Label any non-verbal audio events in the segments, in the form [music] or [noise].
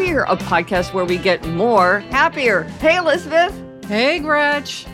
Happier, a podcast where we get more happier. Hey, Elizabeth. Hey, Gretch.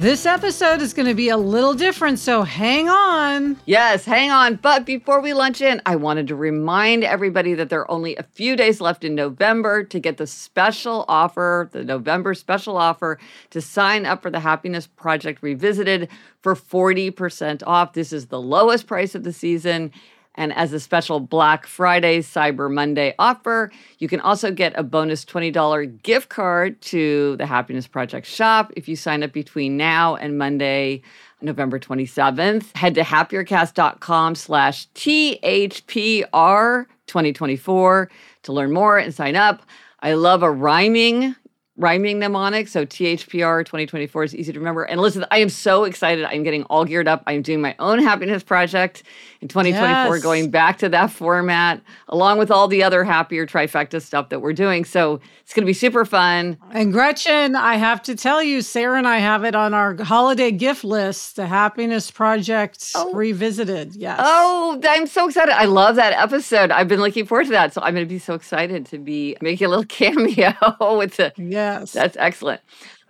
This episode is going to be a little different, so hang on. Yes, hang on. But before we lunch in, I wanted to remind everybody that there are only a few days left in November to get the special offer, the November special offer to sign up for the Happiness Project Revisited for 40% off. This is the lowest price of the season and as a special Black Friday, Cyber Monday offer, you can also get a bonus $20 gift card to the Happiness Project shop if you sign up between now and Monday, November 27th. Head to happiercast.com slash THPR 2024 to learn more and sign up. I love a rhyming rhyming mnemonic. So THPR 2024 is easy to remember. And listen, I am so excited. I'm getting all geared up. I'm doing my own happiness project in 2024, yes. going back to that format, along with all the other happier trifecta stuff that we're doing. So it's going to be super fun. And Gretchen, I have to tell you, Sarah and I have it on our holiday gift list, the Happiness Project oh. Revisited. Yes. Oh, I'm so excited. I love that episode. I've been looking forward to that. So I'm going to be so excited to be making a little [laughs] cameo with the. Yes. That's excellent.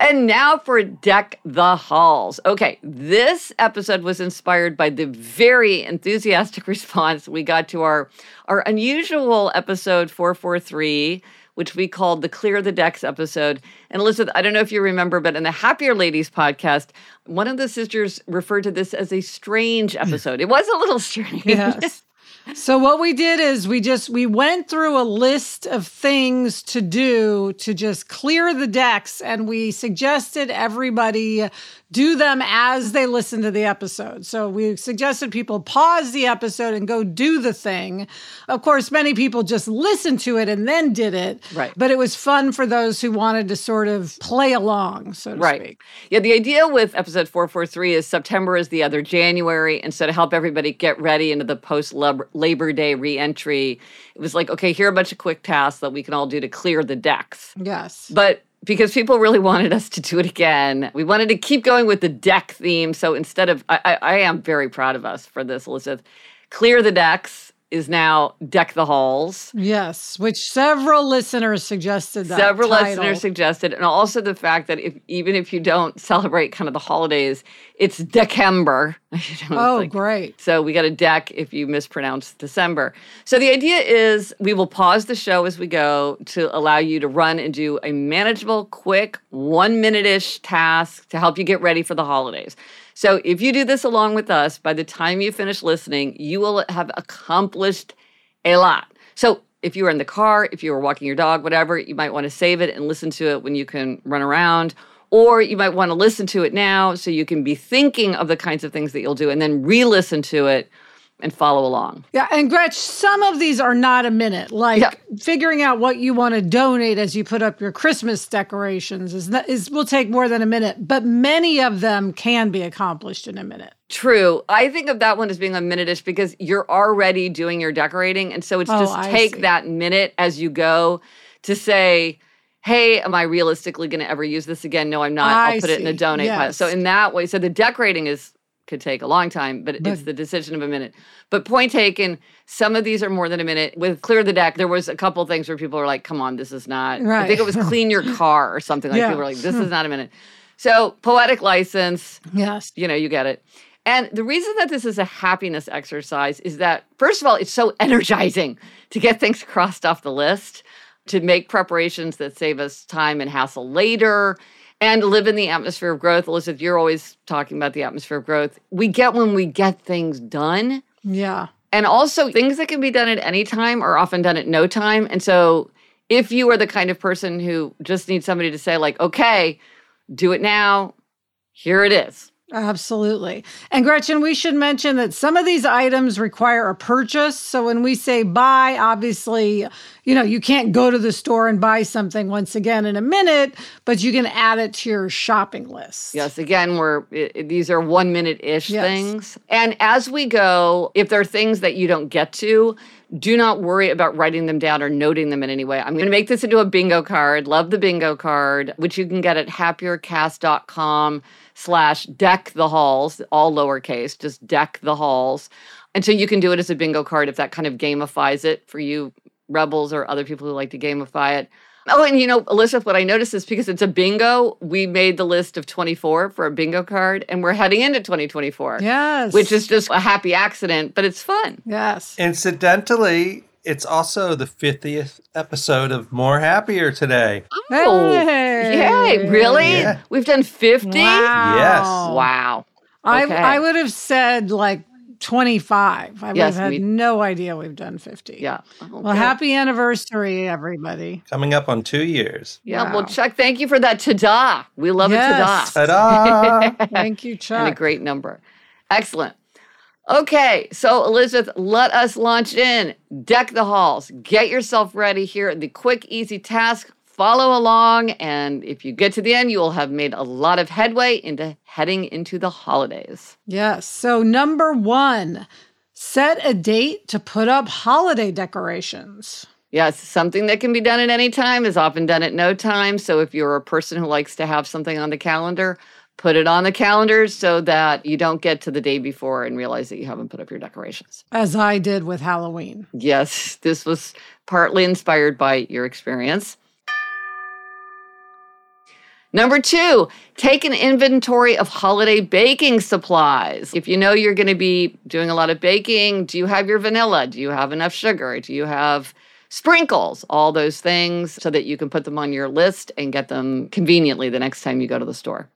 And now for Deck the Halls. Okay, this episode was inspired by the very enthusiastic [laughs] response we got to our, our unusual episode 443, which we called the Clear the Decks episode. And Elizabeth, I don't know if you remember, but in the Happier Ladies podcast, one of the sisters referred to this as a strange episode. it was a little [laughs] strange. Yes. So what we did is we just we went through a list of things to do to just clear the decks and we suggested everybody do them as they listen to the episode. So we suggested people pause the episode and go do the thing. Of course, many people just listened to it and then did it. Right. But it was fun for those who wanted to sort of play along, so to right. speak. Yeah, the idea with episode 443 is September is the other January. And so to help everybody get ready into the post Labor Day reentry, it was like, okay, here are a bunch of quick tasks that we can all do to clear the decks. Yes. But because people really wanted us to do it again. We wanted to keep going with the deck theme. So instead of, I, I, I am very proud of us for this, Elizabeth. Clear the decks is now Deck the Halls. Yes, which several listeners suggested that. Several title. listeners suggested, and also the fact that if even if you don't celebrate kind of the holidays, it's December. [laughs] You know, oh, like, great. So we got a deck if you mispronounce December. So the idea is we will pause the show as we go to allow you to run and do a manageable, quick, one minute ish task to help you get ready for the holidays. So if you do this along with us, by the time you finish listening, you will have accomplished a lot. So if you are in the car, if you are walking your dog, whatever, you might want to save it and listen to it when you can run around. Or you might want to listen to it now so you can be thinking of the kinds of things that you'll do and then re listen to it and follow along. Yeah, and Gretch, some of these are not a minute. Like Yeah. figuring out what you want to donate as you put up your Christmas decorations is not, is will take more than a minute, but many of them can be accomplished in a minute. True. I think of that one as being a minute-ish because you're already doing your decorating. And so it's Oh, just I take see. that minute as you go to say, hey, am I realistically going to ever use this again? No, I'm not. I'll put it in a donate pile. So in that way, so the decorating is could take a long time, but, it's the decision of a minute. But point taken, some of these are more than a minute. With Clear the Deck, there was a couple things where people were like, come on, this is not. Right. I think it was [laughs] clean your car or something like Yeah. people were like, this is not a minute. So poetic license, Yes. you know, you get it. And the reason that this is a happiness exercise is that, first of all, it's so energizing to get things crossed off the list, to make preparations that save us time and hassle later, and live in the atmosphere of growth. Elizabeth, you're always talking about the atmosphere of growth. We get when we get things done. Yeah. And also, things that can be done at any time are often done at no time. And so, if you are the kind of person who just needs somebody to say, like, okay, do it now, here it is. Absolutely. And Gretchen, we should mention that some of these items require a purchase. So when we say buy, obviously, you know, you can't go to the store and buy something once again in a minute, but you can add it to your shopping list. Yes, again, we're these are one minute ish Yes. things. And as we go, if there are things that you don't get to, do not worry about writing them down or noting them in any way. I'm going to make this into a bingo card. Love the bingo card, which you can get at happiercast.com slash deck the halls, all lowercase, just deck the halls. And so you can do it as a bingo card if that kind of gamifies it for you rebels or other people who like to gamify it. Oh, and you know, Elizabeth, what I noticed is because it's a bingo, we made the list of 24 for a bingo card, and we're heading into 2024, Yes. which is just a happy accident, but it's fun. yes. Incidentally, it's also the 50th episode of More Happier today. Oh, Hey. Yay, really? Yeah. We've done 50? Wow. Yes. Wow. I, Okay. I would have said like 25. I would Yes, have had me- no idea we've done 50. Yeah. Well, happy anniversary, everybody. Coming up on two years. Yeah, Wow. well, Chuck, thank you for that ta-da. We love Yes. a ta-da. Ta-da! [laughs] Thank you, Chuck. and a great number. Excellent. Okay, so Elizabeth, let us launch in. Deck the halls. Get yourself ready here. The quick, easy task. Follow along, and if you get to the end, you will have made a lot of headway into heading into the holidays. Yes. So, number one, set a date to put up holiday decorations. Yes, something that can be done at any time is often done at no time. So if you're a person who likes to have something on the calendar, put it on the calendar so that you don't get to the day before and realize that you haven't put up your decorations. As I did with Halloween. Yes, this was partly inspired by your experience. Number two, take an inventory of holiday baking supplies. If you know you're going to be doing a lot of baking, do you have your vanilla? Do you have enough sugar? Do you have sprinkles? All those things so that you can put them on your list and get them conveniently the next time you go to the store.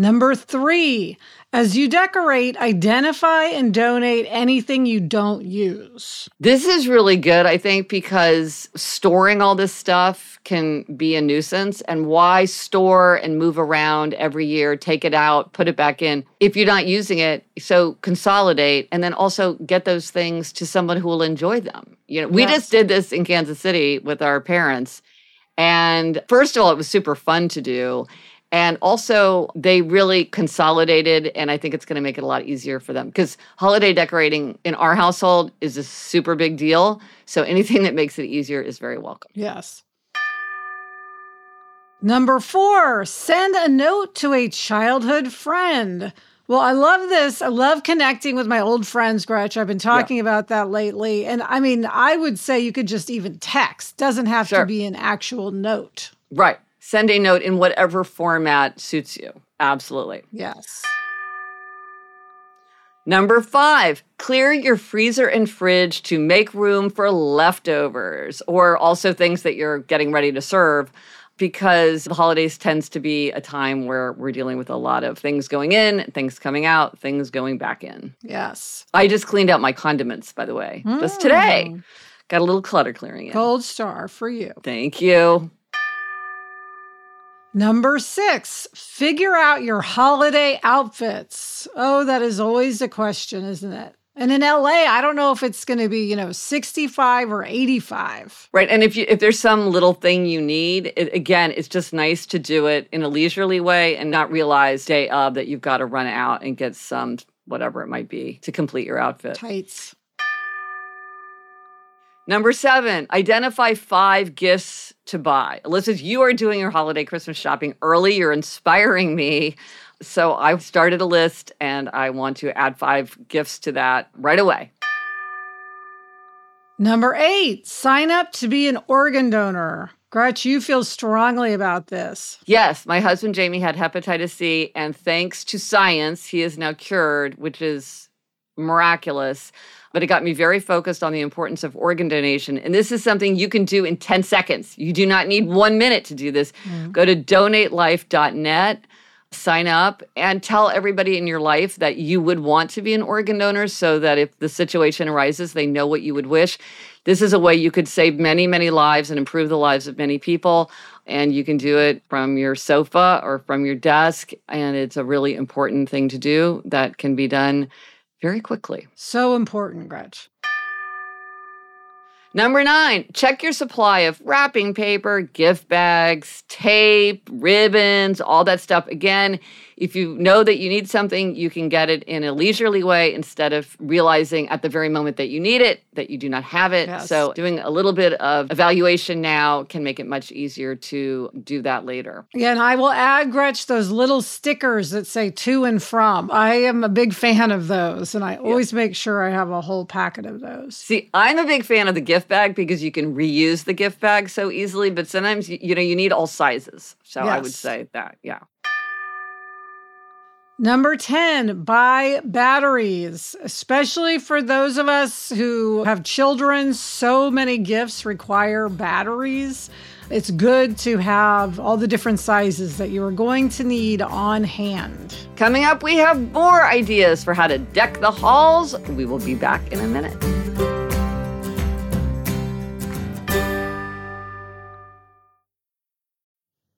Number three, as you decorate, identify and donate anything you don't use. This is really good, I think, because storing all this stuff can be a nuisance. And why store and move around every year, take it out, put it back in if you're not using it? So consolidate and then also get those things to someone who will enjoy them. You know, we Yes. just did this in Kansas City with our parents. And first of all, it was super fun to do. And also, they really consolidated, and I think it's going to make it a lot easier for them because holiday decorating in our household is a super big deal. So, anything that makes it easier is very welcome. Yes. Number four, send a note to a childhood friend. Well, I love this. I love connecting with my old friends, Gretch. I've been talking about that lately. And I mean, I would say you could just even text, doesn't have Sure. to be an actual note. Right. Send a note in whatever format suits you. Absolutely. Yes. Number five, clear your freezer and fridge to make room for leftovers or also things that you're getting ready to serve because the holidays tends to be a time where we're dealing with a lot of things going in, things coming out, things going back in. Yes. I just cleaned out my condiments, by the way, just today. Mm. Got a little clutter clearing in. Gold star for you. Thank you. Number six, figure out your holiday outfits. Oh, that is always a question, isn't it? And in LA, I don't know if it's going to be, you know, 65 or 85. Right. And if you if there's some little thing you need, it, again, it's just nice to do it in a leisurely way and not realize day of that you've got to run out and get some whatever it might be to complete your outfit. Tights. Number seven, identify five gifts to buy. Elizabeth, you are doing your holiday Christmas shopping early. You're inspiring me. So I started a list and I want to add five gifts to that right away. Number eight, sign up to be an organ donor. Gretch, you feel strongly about this. Yes, my husband Jamie had hepatitis C, and thanks to science, he is now cured, which is miraculous but it got me very focused on the importance of organ donation. And this is something you can do in 10 seconds. You do not need one minute to do this. Mm. Go to donatelife.net, sign up, and tell everybody in your life that you would want to be an organ donor so that if the situation arises, they know what you would wish. This is a way you could save many, many lives and improve the lives of many people. And you can do it from your sofa or from your desk. And it's a really important thing to do that can be done very quickly. So important, Gretch. Number nine, check your supply of wrapping paper, gift bags, tape, ribbons, all that stuff. Again, if you know that you need something, you can get it in a leisurely way instead of realizing at the very moment that you need it that you do not have it. Yes. So, doing a little bit of evaluation now can make it much easier to do that later. Yeah, and I will add, Gretch, those little stickers that say to and from. I am a big fan of those, and I always make sure I have a whole packet of those. See, I'm a big fan of the gift bag because you can reuse the gift bag so easily, but sometimes, you know, you need all sizes. So, yes. I would say that, yeah. Number 10, buy batteries, especially for those of us who have children. So many gifts require batteries. It's good to have all the different sizes that you are going to need on hand. Coming up, we have more ideas for how to deck the halls. We will be back in a minute.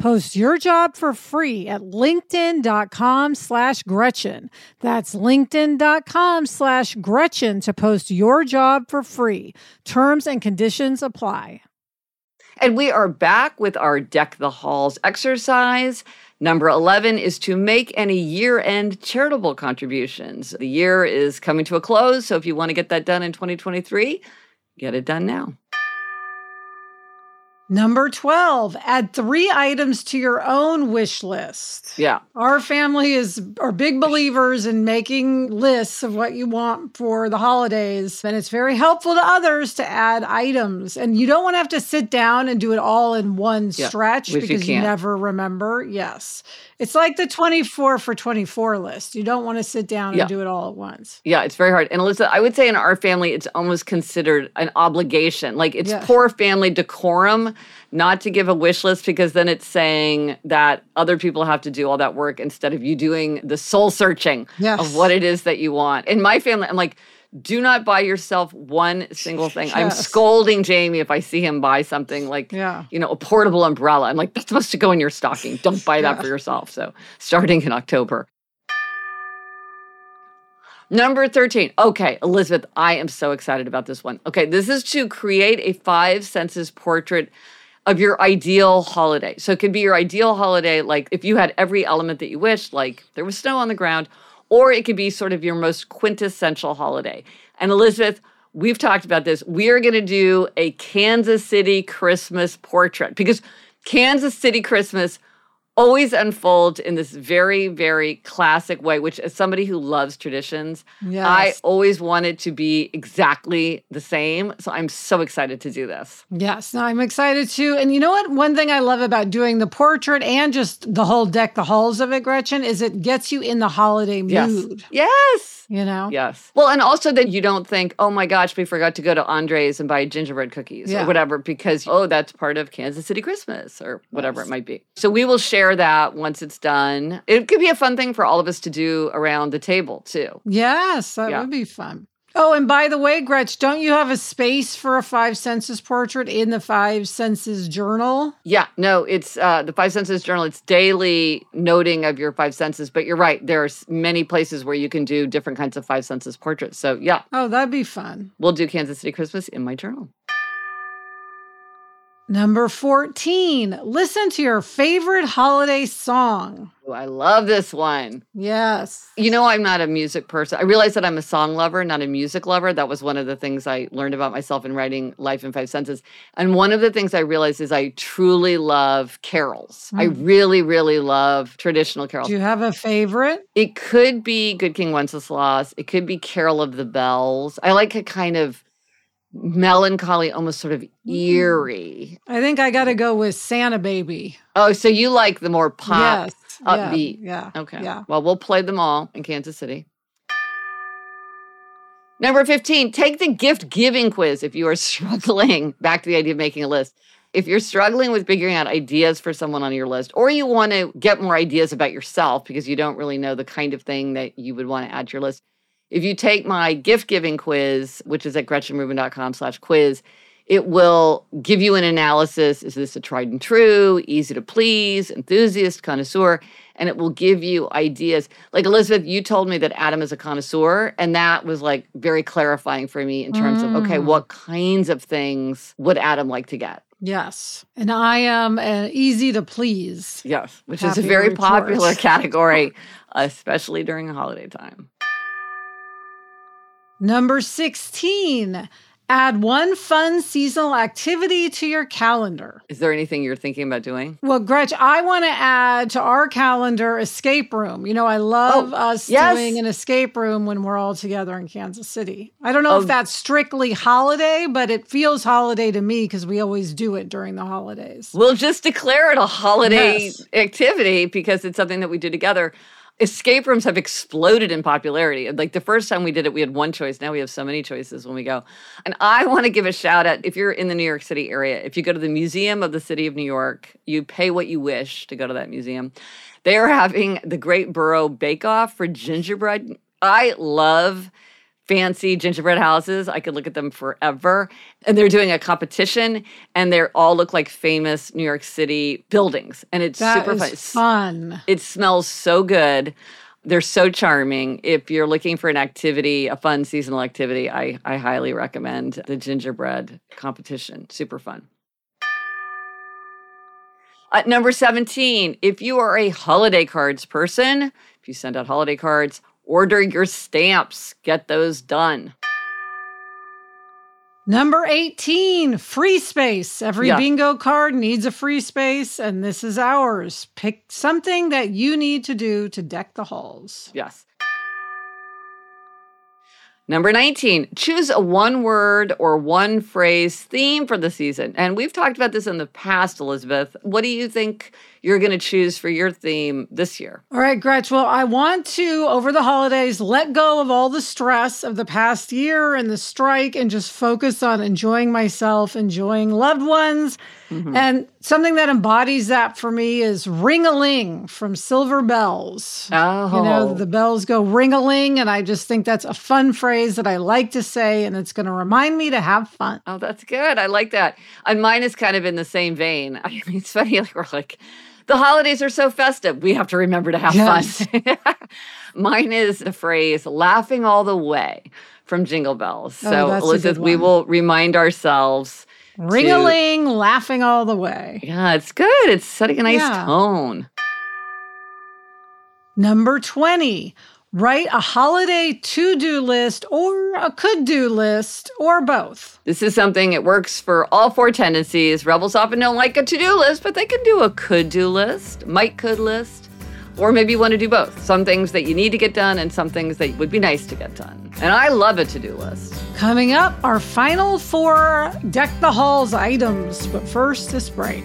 Post your job for free at linkedin.com slash Gretchen. That's linkedin.com slash Gretchen to post your job for free. Terms and conditions apply. And we are back with our Deck the Halls exercise. Number 11 is to make any year end charitable contributions. The year is coming to a close, so if you want to get that done in 2023, get it done now. Number 12, add three items to your own wish list. Yeah. Our family is are big believers in making lists of what you want for the holidays. And it's very helpful to others to add items. And you don't want to have to sit down and do it all in one yeah, stretch because you, you never remember. Yes. It's like the 24 for 24 list. You don't want to sit down yeah. and do it all at once. Yeah, it's very hard. And Alyssa, I would say in our family, it's almost considered an obligation. Like it's poor family decorum not to give a wish list because then it's saying that other people have to do all that work instead of you doing the soul searching yes. of what it is that you want. In my family, I'm like, do not buy yourself one single thing. Yes. I'm scolding Jamie if I see him buy something like, yeah. you know, a portable umbrella. I'm like, that's supposed to go in your stocking. Don't buy that yeah. for yourself. So starting in October. Number 13. Okay, Elizabeth, I am so excited about this one. Okay, this is to create a five senses portrait of your ideal holiday. So it could be your ideal holiday, like if you had every element that you wished, like there was snow on the ground, or it could be sort of your most quintessential holiday. And Elizabeth, we've talked about this. We are going to do a Kansas City Christmas portrait because Kansas City Christmas always unfolds in this very, very classic way, which as somebody who loves traditions, Yes. I always wanted to be exactly the same. So I'm so excited to do this. Yes, no, I'm excited too. And you know what? One thing I love about doing the portrait and just the whole deck the halls of it, Gretchen, is it gets you in the holiday mood. Yes. yes. You know? Yes. Well, and also that you don't think, oh my gosh, we forgot to go to Andre's and buy gingerbread cookies Yeah. or whatever because, oh, that's part of Kansas City Christmas or whatever it might be. So we will share that once it's done. It could be a fun thing for all of us to do around the table too. Yes, that Yeah. would be fun. Oh, and by the way, Gretch, don't you have a space for a five senses portrait in the five senses journal? Yeah, no, it's uh, the Five Senses Journal. It's daily noting of your five senses. But you're right. there are many places where you can do different kinds of five senses portraits. So yeah, Oh, that'd be fun. we'll do Kansas City Christmas in my journal. Number 14, listen to your favorite holiday song. Ooh, I love this one. Yes. You know, I'm not a music person. I realize that I'm a song lover, not a music lover. That was one of the things I learned about myself in writing Life in Five Senses. And one of the things I realized is I truly love carols. I Mm. really, really love traditional carols. Do you have a favorite? It could be Good King Wenceslas. It could be Carol of the Bells. I like a kind of melancholy, almost sort of mm. eerie. I think I got to go with Santa Baby. Oh, so you like the more pop? yes. yeah, upbeat. Yeah. Okay. Yeah. Well, we'll play them all in Kansas City. Number 15, take the gift giving quiz if you are [laughs] struggling. Back to the idea of making a list. If you're struggling with figuring out ideas for someone on your list, or you want to get more ideas about yourself because you don't really know the kind of thing that you would want to add to your list, if you take my gift giving quiz, which is at gretchenrubin.com slash quiz, it will give you an analysis. Is this a tried and true, easy to please, enthusiast, connoisseur? And it will give you ideas. Like Elizabeth, you told me that Adam is a connoisseur, and that was like very clarifying for me in terms of okay, Mm. what kinds of things would Adam like to get? Yes. And I am uh, easy to please. Yes, which is a very popular [laughs] category, especially during the holiday time. Number 16, add one fun seasonal activity to your calendar. Is there anything you're thinking about doing? Well, Gretch, I want to add to our calendar escape room. You know, I love Oh, us yes. doing an escape room when we're all together in Kansas City. I don't know Oh. if that's strictly holiday, but it feels holiday to me because we always do it during the holidays. We'll just declare it a holiday Yes. activity because it's something that we do together. Escape rooms have exploded in popularity. Like the first time we did it, we had one choice. Now we have so many choices when we go. And I want to give a shout out if you're in the New York City area, if you go to the Museum of the City of New York, you pay what you wish to go to that museum. They are having the Great Borough Bake Off for gingerbread. I love fancy gingerbread houses. I could look at them forever. And they're doing a competition and they all look like famous New York City buildings. And it's That super fun. Fun. It smells so good. They're so charming. If you're looking for an activity, a fun seasonal activity, I, I highly recommend the gingerbread competition. Super fun. At number 17, if you are a holiday cards person, if you send out holiday cards, order your stamps, get those done. Number 18, free space. Every Yeah. bingo card needs a free space, and this is ours. Pick something that you need to do to deck the halls. Yes. Number 19, choose a one word or one phrase theme for the season. And we've talked about this in the past, Elizabeth. What do you think you're going to choose for your theme this year? All right, Gretch. Well, I want to, over the holidays, let go of all the stress of the past year and the strike and just focus on enjoying myself, enjoying loved ones. Mm-hmm. And something that embodies that for me is ring a ling from Silver Bells. Oh, You know, oh. the bells go ring a ling. And I just think that's a fun phrase that I like to say. And it's going to remind me to have fun. Oh, that's good. I like that. And mine is kind of in the same vein. [laughs] I mean, it's funny, like we're like, the holidays are so festive. We have to remember to have Yes. fun. [laughs] mine is the phrase laughing all the way from Jingle Bells. Oh, So, Elizabeth, we will remind ourselves Ring a ling, laughing all the way. Yeah, it's good. It's setting a nice Yeah. tone. Number 20, write a holiday to do list or a could do list or both. This is something it works for all four tendencies. Rebels often don't like a to-do list, but they can do a could-do list, might could list, or maybe you want to do both. Some things that you need to get done and some things that would be nice to get done. And I love a to-do list. Coming up, our final four Deck the Halls items. But first, this break.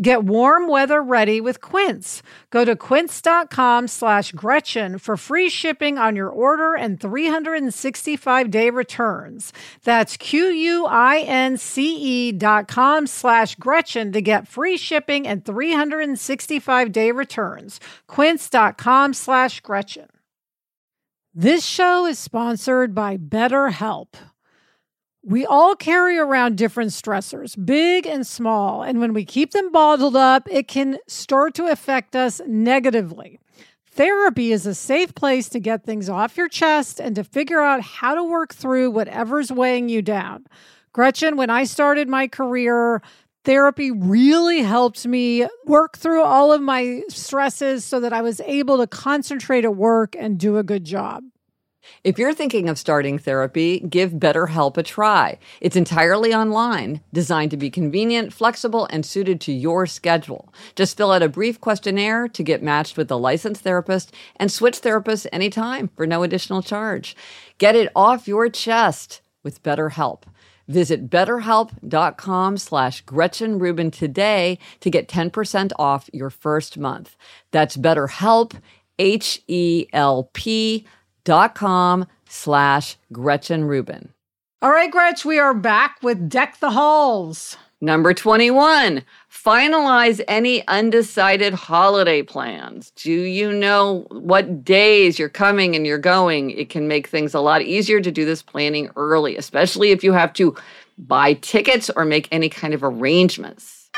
Get warm weather ready with Quince. Go to quince.com slash Gretchen for free shipping on your order and 365 day returns. That's Q-U-I-N-C-E dot com slash Gretchen to get free shipping and 365 day returns. Quince.com slash Gretchen. This show is sponsored by BetterHelp. We all carry around different stressors, big and small, and when we keep them bottled up, it can start to affect us negatively. Therapy is a safe place to get things off your chest and to figure out how to work through whatever's weighing you down. Gretchen, when I started my career, therapy really helped me work through all of my stresses so that I was able to concentrate at work and do a good job. If you're thinking of starting therapy, give BetterHelp a try. It's entirely online, designed to be convenient, flexible, and suited to your schedule. Just fill out a brief questionnaire to get matched with a licensed therapist and switch therapists anytime for no additional charge. Get it off your chest with BetterHelp. Visit betterhelp.com slash Gretchen Rubin today to get 10% off your first month. That's BetterHelp, H-E-L-P dot com slash Gretchen Rubin. All right, Gretch, we are back with Deck the Halls. Number 21, finalize any undecided holiday plans. Do you know what days you're coming and you're going? It can make things a lot easier to do this planning early, especially if you have to buy tickets or make any kind of arrangements.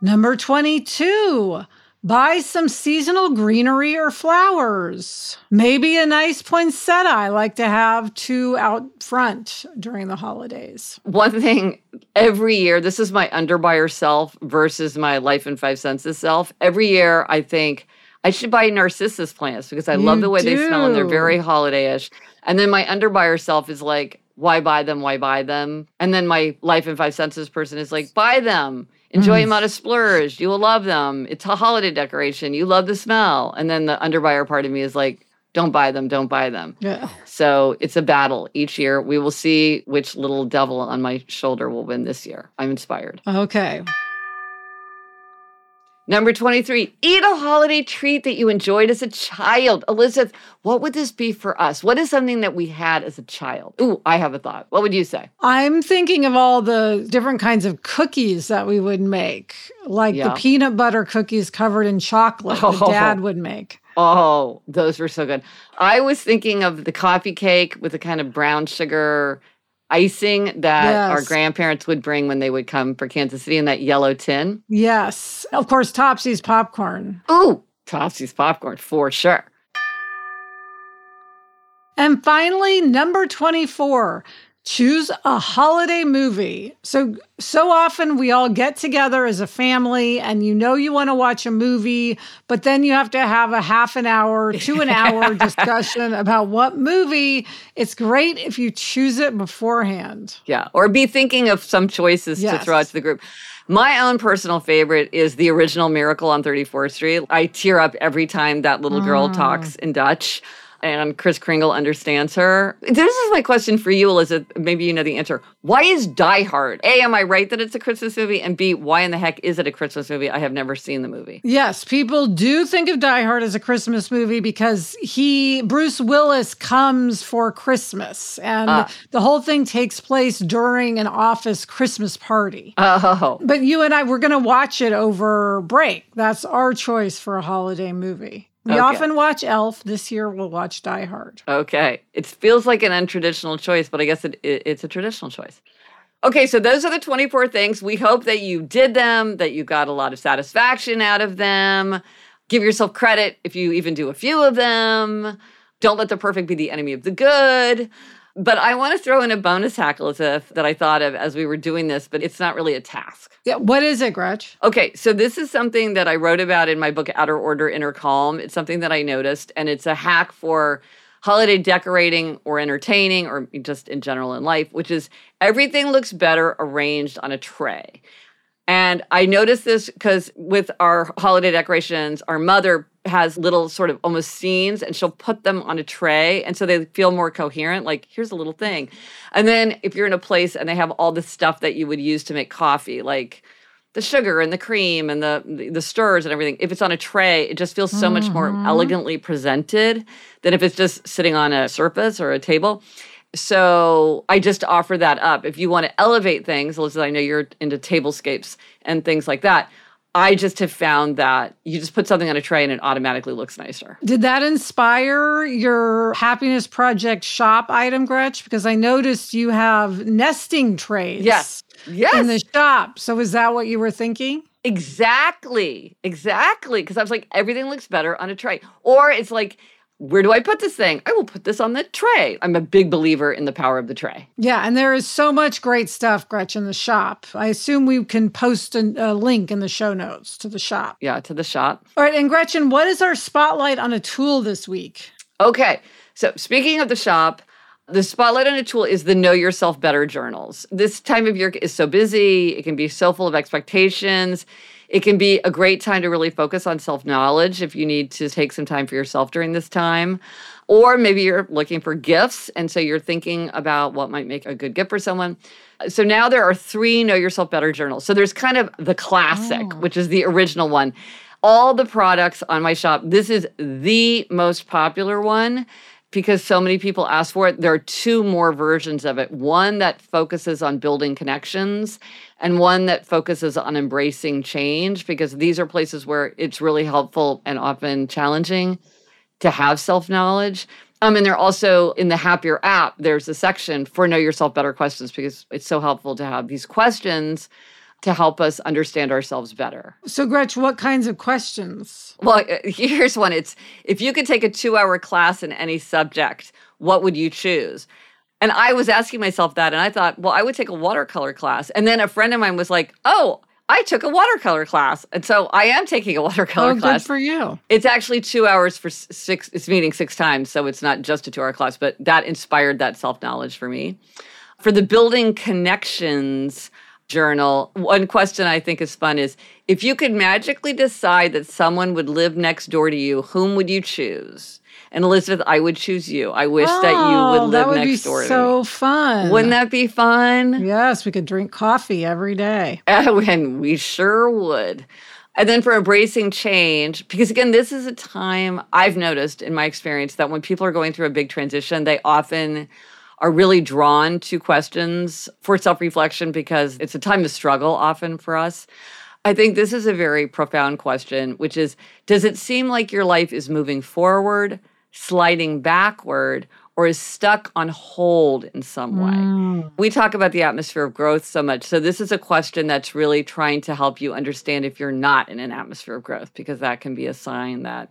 Number 22, buy some seasonal greenery or flowers. Maybe a nice poinsettia I like to have two out front during the holidays. One thing every year, this is my underbuyer self versus my life in five senses self. Every year, I think I should buy narcissus plants because I love the way they smell and they're very holiday-ish. And then my underbuyer self is like, why buy them? Why buy them? And then my life in five senses person is like, buy them. Enjoy Mm. them out of splurge. You will love them. It's a holiday decoration. You love the smell. And then the underbuyer part of me is like, don't buy them. Don't buy them. Yeah. So it's a battle each year. We will see which little devil on my shoulder will win this year. I'm inspired. Okay. Number 23, eat a holiday treat that you enjoyed as a child. Elizabeth, what would this be for us? What is something that we had as a child? Ooh, I have a thought. What would you say? I'm thinking of all the different kinds of cookies that we would make, like Yeah. the peanut butter cookies covered in chocolate Oh. that dad would make. Oh, those were so good. I was thinking of the coffee cake with the kind of brown sugar icing that our grandparents would bring when they would come for Kansas City in that yellow tin. Yes. Of course, Topsy's popcorn. Ooh, Topsy's popcorn for sure. And finally, number 24, choose a holiday movie. So so often we all get together as a family and you know you want to watch a movie, but then you have to have a half an hour to an hour [laughs] discussion about what movie. It's great if you choose it beforehand. Yeah, or be thinking of some choices to throw out to the group. My own personal favorite is the original Miracle on 34th Street. I tear up every time that little girl Mm. talks in Dutch. And Kris Kringle understands her. This is my question for you, Elizabeth. Maybe you know the answer. Why is Die Hard? A, am I right that it's a Christmas movie? And B, why in the heck is it a Christmas movie? I have never seen the movie. Yes, people do think of Die Hard as a Christmas movie because he, Bruce Willis, comes for Christmas. And Ah. the whole thing takes place during an office Christmas party. Oh, But you and I, we're going to watch it over break. That's our choice for a holiday movie. We Okay. often watch Elf. This year, we'll watch Die Hard. okay. It feels like an untraditional choice, but I guess it, it, it's a traditional choice. Okay, so those are the 24 things. We hope that you did them, that you got a lot of satisfaction out of them. Give yourself credit if you even do a few of them. Don't let the perfect be the enemy of the good. But I want to throw in a bonus hack, Elizabeth, that I thought of as we were doing this, but it's not really a task. Yeah, what is it, Gretch? Okay, so this is something that I wrote about in my book, Outer Order, Inner Calm. It's something that I noticed, and it's a hack for holiday decorating or entertaining or just in general in life, which is everything looks better arranged on a tray. And I noticed this because with our holiday decorations, our mother has little sort of almost scenes and she'll put them on a tray. And so they feel more coherent. Like, here's a little thing. And then if you're in a place and they have all the stuff that you would use to make coffee, like the sugar and the cream and the, the stirs and everything, if it's on a tray, it just feels so much more mm-hmm. elegantly presented than if it's just sitting on a surface or a table. So I just offer that up. If you want to elevate things, Elizabeth, I know you're into tablescapes and things like that. I just have found that you just put something on a tray and it automatically looks nicer. Did that inspire your happiness project shop item, Gretch? Because I noticed you have nesting trays. Yes. Yes. In the shop. So is that what you were thinking? Exactly. Exactly. Because I was like, everything looks better on a tray. Or it's like, where do I put this thing? I will put this on the tray. I'm a big believer in the power of the tray. Yeah, and there is so much great stuff, Gretch, in the shop. I assume we can post a, a link in the show notes to the shop. Yeah, to the shop. All right, and Gretchen, what is our spotlight on a tool this week? Okay. So speaking of the shop, the spotlight on a tool is the Know Yourself Better journals. This time of year is so busy, it can be so full of expectations. It can be a great time to really focus on self knowledge if you need to take some time for yourself during this time. Or maybe you're looking for gifts, and so you're thinking about what might make a good gift for someone. So now there are three Know Yourself Better journals. So there's kind of the classic, oh. which is the original one. All the products on my shop, this is the most popular one because so many people ask for it. There are two more versions of it one that focuses on building connections, and one that focuses on embracing change, because these are places where it's really helpful and often challenging to have self knowledge. Um, and they're also in the Happier app, there's a section for Know Yourself Better questions because it's so helpful to have these questions to help us understand ourselves better. So, Gretch, what kinds of questions? Well, uh, [laughs] here's one. It's if you could take a two hour class in any subject, what would you choose? And I was asking myself that, and I thought, well, I would take a watercolor class. And then a friend of mine was like, oh, I took a watercolor class. And so I am taking a [laughs] watercolor oh, good for you. It's actually two hours for six, it's meeting six times. So it's not just a two hour class, but that inspired that self knowledge for me. For the building connections journal, one question I think is fun is if you could magically decide that someone would live next door to you, whom would you choose? And Elizabeth, I would choose you. I wish that you Oh, would live that would next be door to so fun. Wouldn't that be fun? Yes, we could drink coffee every day. [laughs] and we sure would. And then for embracing change, because again, this is a time I've noticed in my experience that when people are going through a big transition, they often are really drawn to questions for self reflection because it's a time to struggle often for us. I think this is a very profound question, which is Does it seem like your life is moving forward, sliding backward, or is stuck on hold in some way? Mm. We talk about the atmosphere of growth so much. So, this is a question that's really trying to help you understand if you're not in an atmosphere of growth, because that can be a sign that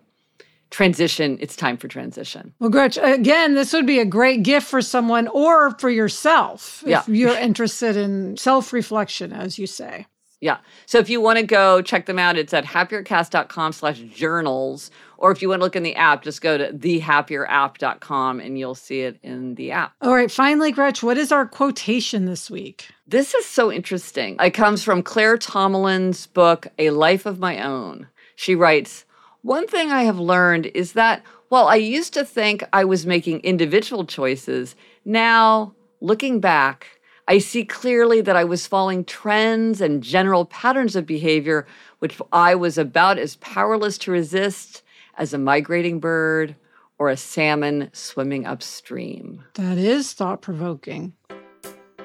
transition, it's time for transition. Well, Gretch, again, this would be a great gift for someone or for yourself Yeah. if you're interested in self reflection, as you say. Yeah. So if you want to go check them out, it's at happiercast.com slash journals. Or if you want to look in the app, just go to thehappierApp.com and you'll see it in the app. All right, finally, Gretch, what is our quotation this week? This is so interesting. It comes from Claire Tomalin's book, A Life of My Own. She writes, One thing I have learned is that while I used to think I was making individual choices. Now, looking back, I see clearly that I was following trends and general patterns of behavior which I was about as powerless to resist as a migrating bird or a salmon swimming upstream. That is thought provoking.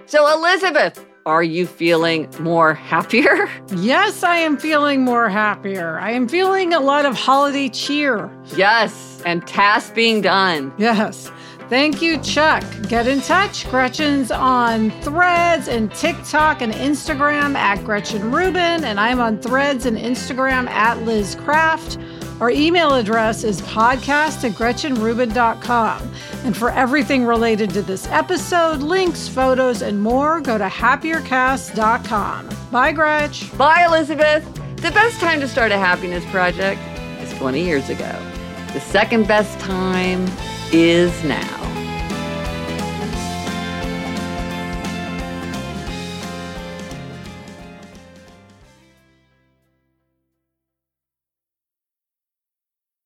So, Elizabeth, are you feeling more happier? [laughs] Yes, I am feeling more happier. I am feeling a lot of holiday cheer. Yes, and tasks being done. Yes. Thank you, Chuck. Get in touch. Gretchen's on threads and TikTok and Instagram at Gretchen Rubin, and I'm on threads and Instagram at Liz Craft. Our email address is podcast at GretchenRubin.com. And for everything related to this episode, links, photos, and more, go to happiercast.com. Bye, Gretch. Bye, Elizabeth. The best time to start a happiness project is 20 years ago. The second best time is now.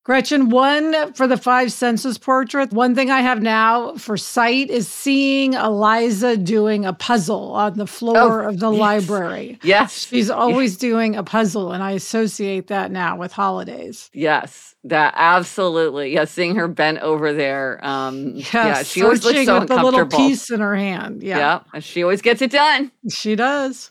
Gretchen, one for the five senses portrait. One thing I have now for sight is seeing Eliza doing a puzzle on the floor oh, of the yes. library. Yes. She's always yes. doing a puzzle, and I associate that now with holidays. Yes, that absolutely. Yeah, seeing her bent over there. Um, yes, yeah, she always looks so with the little piece in her hand. Yeah. yeah, she always gets it done. She does.